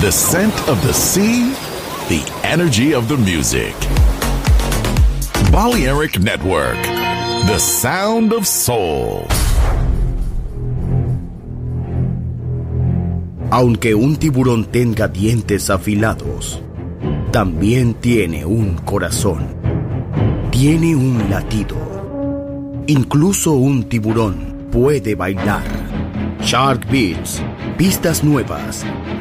The scent of the sea, the energy of the music. Balearic Network, the sound of soul. Aunque un tiburón tenga dientes afilados, también tiene un corazón. Tiene un latido. Incluso un tiburón puede bailar. Shark Beats, pistas nuevas,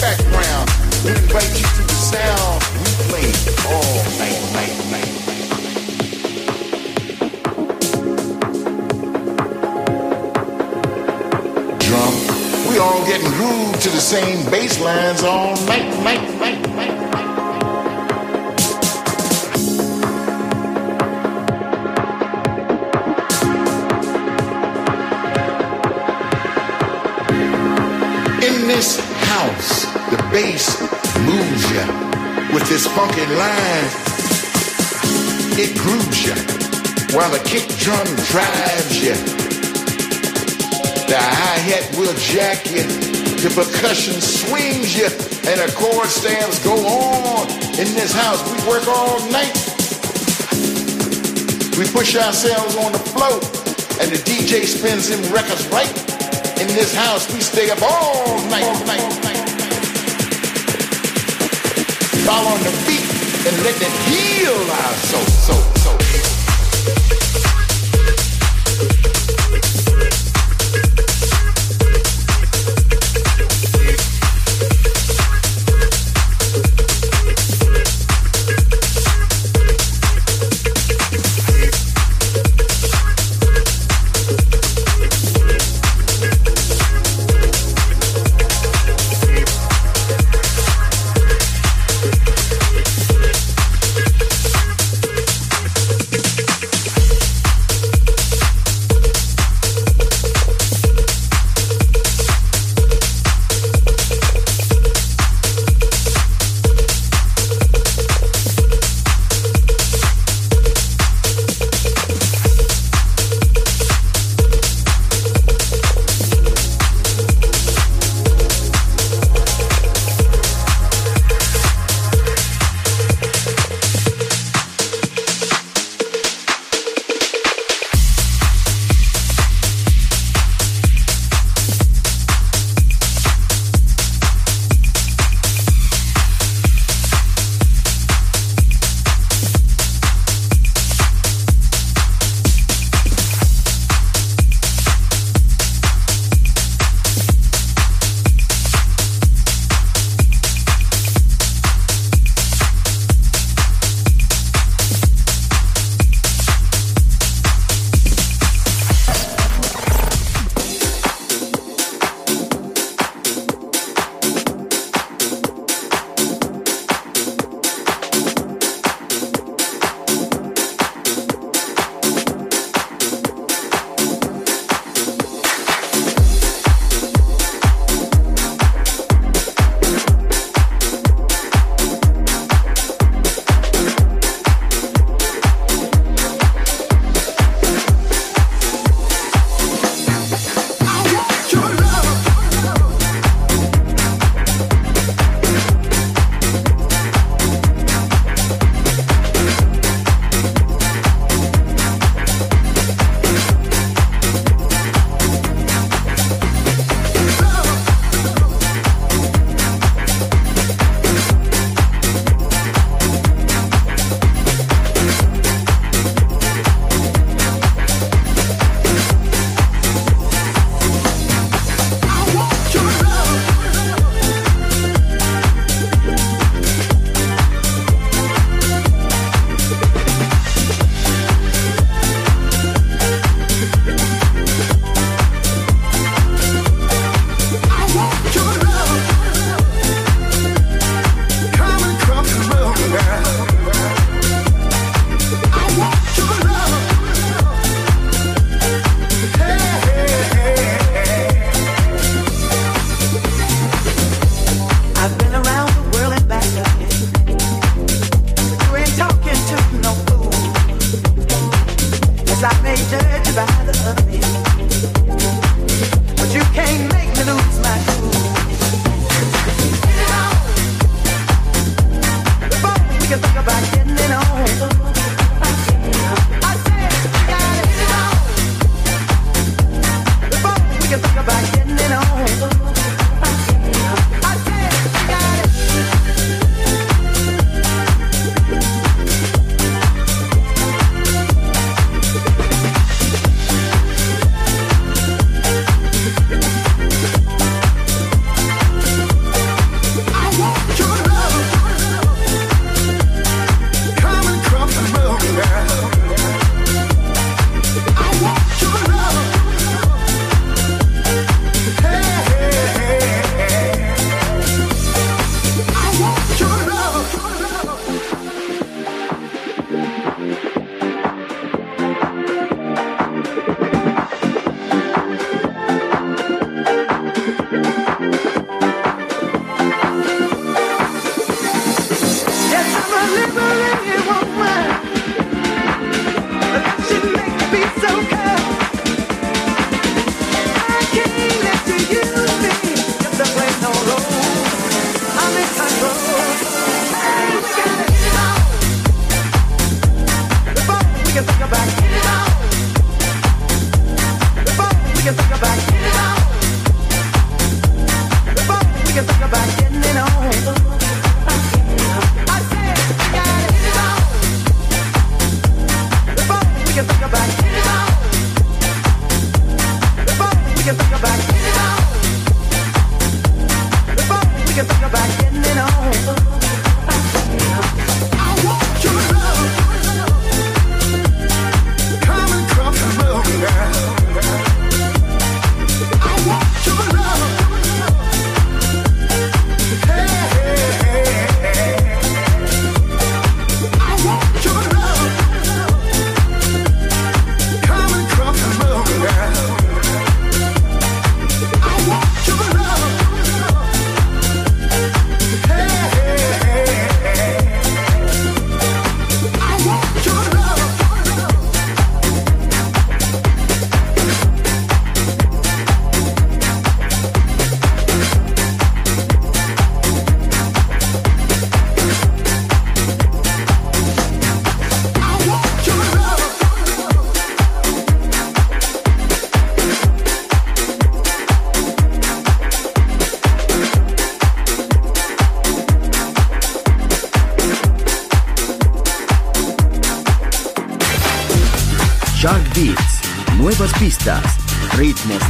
background. We invite you to the sound. We play all night, night, night. Drum. We all getting grooved to the same bass lines all night, night, night. bass moves you with this funky line. It grooves you while the kick drum drives you. The hi-hat will jack you, the percussion swings you, and the chord stands go on. In this house, we work all night. We push ourselves on the floor, and the DJ spins them records right. In this house, we stay up all night. All night, all night fall on the feet and let it heal our soul. soul.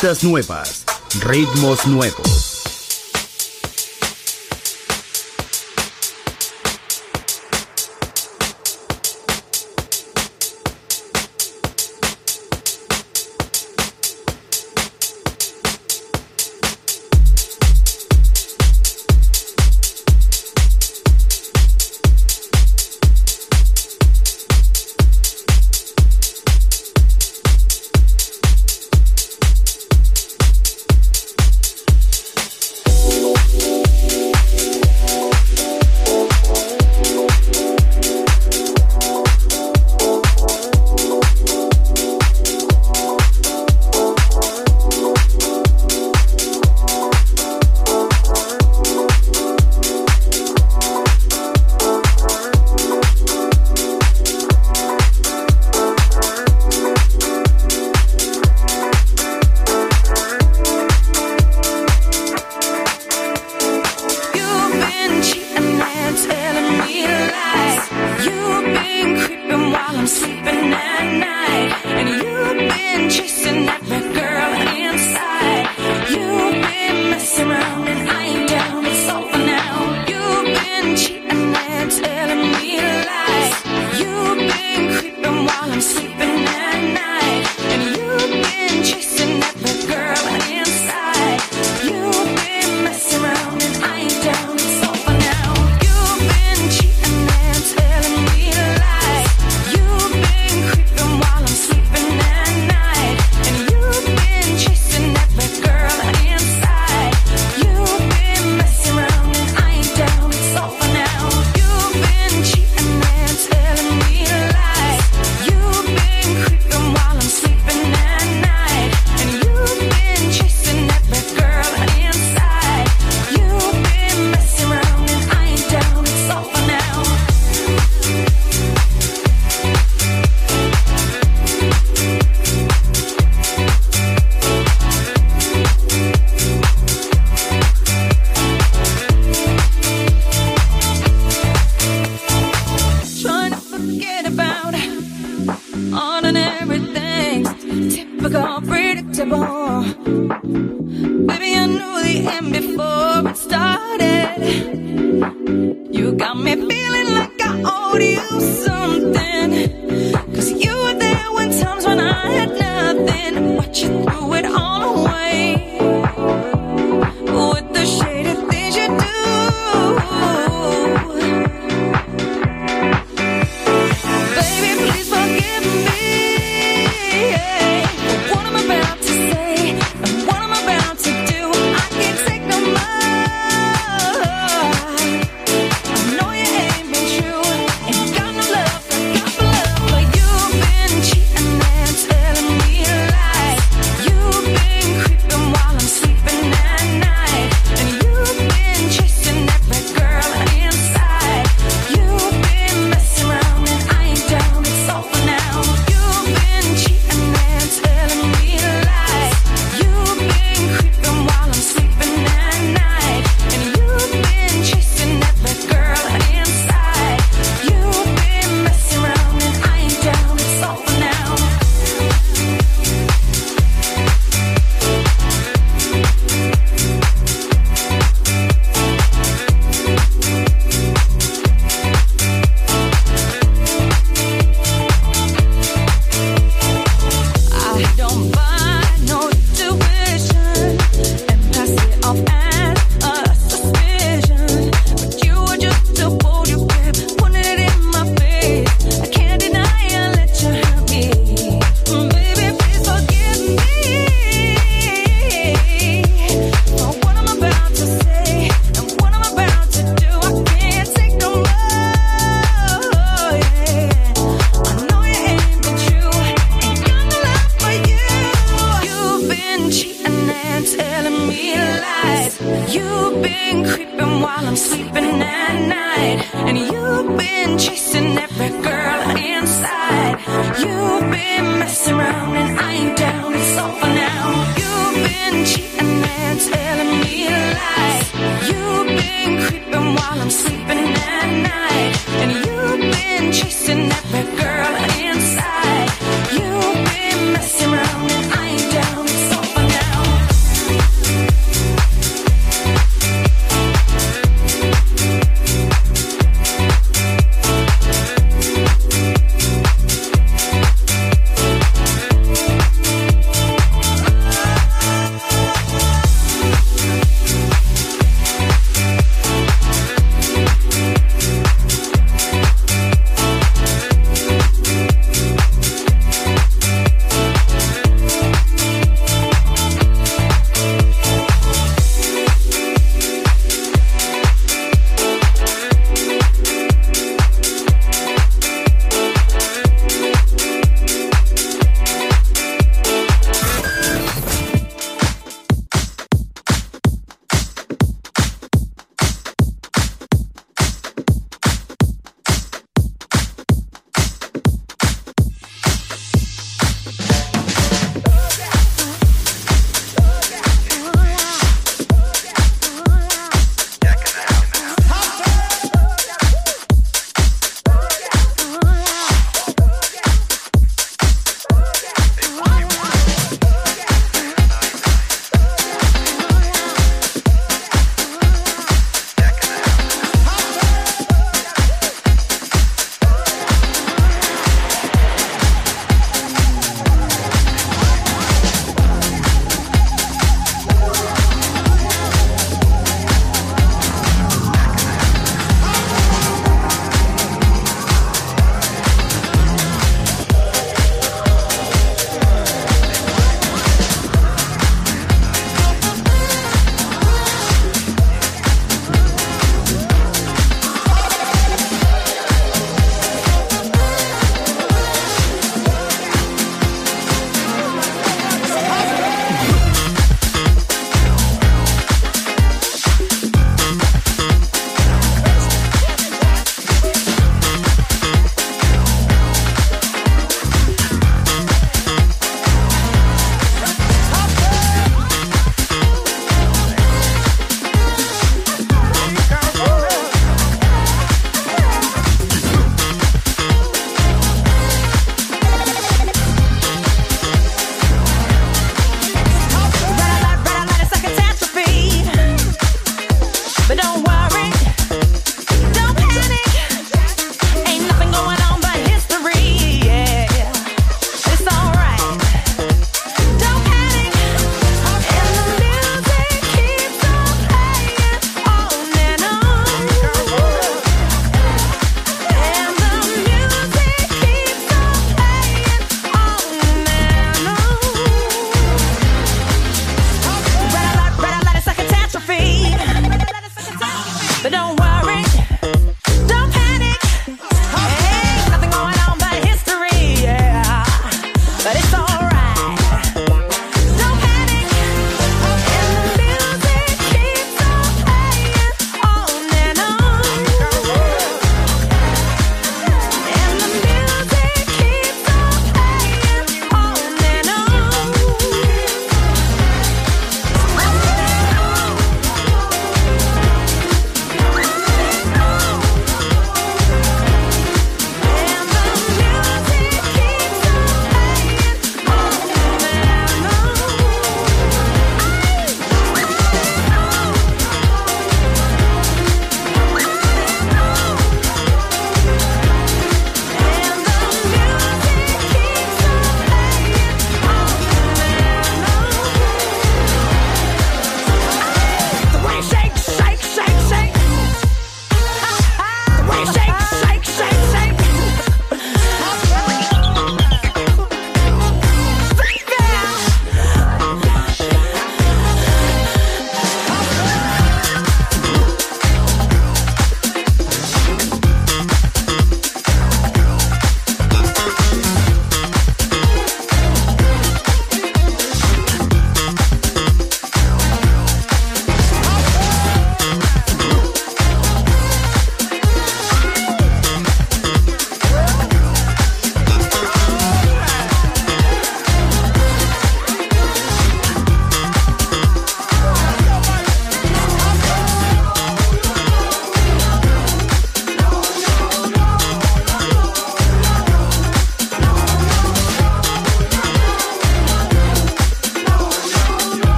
Pistas nuevas, ritmos nuevos.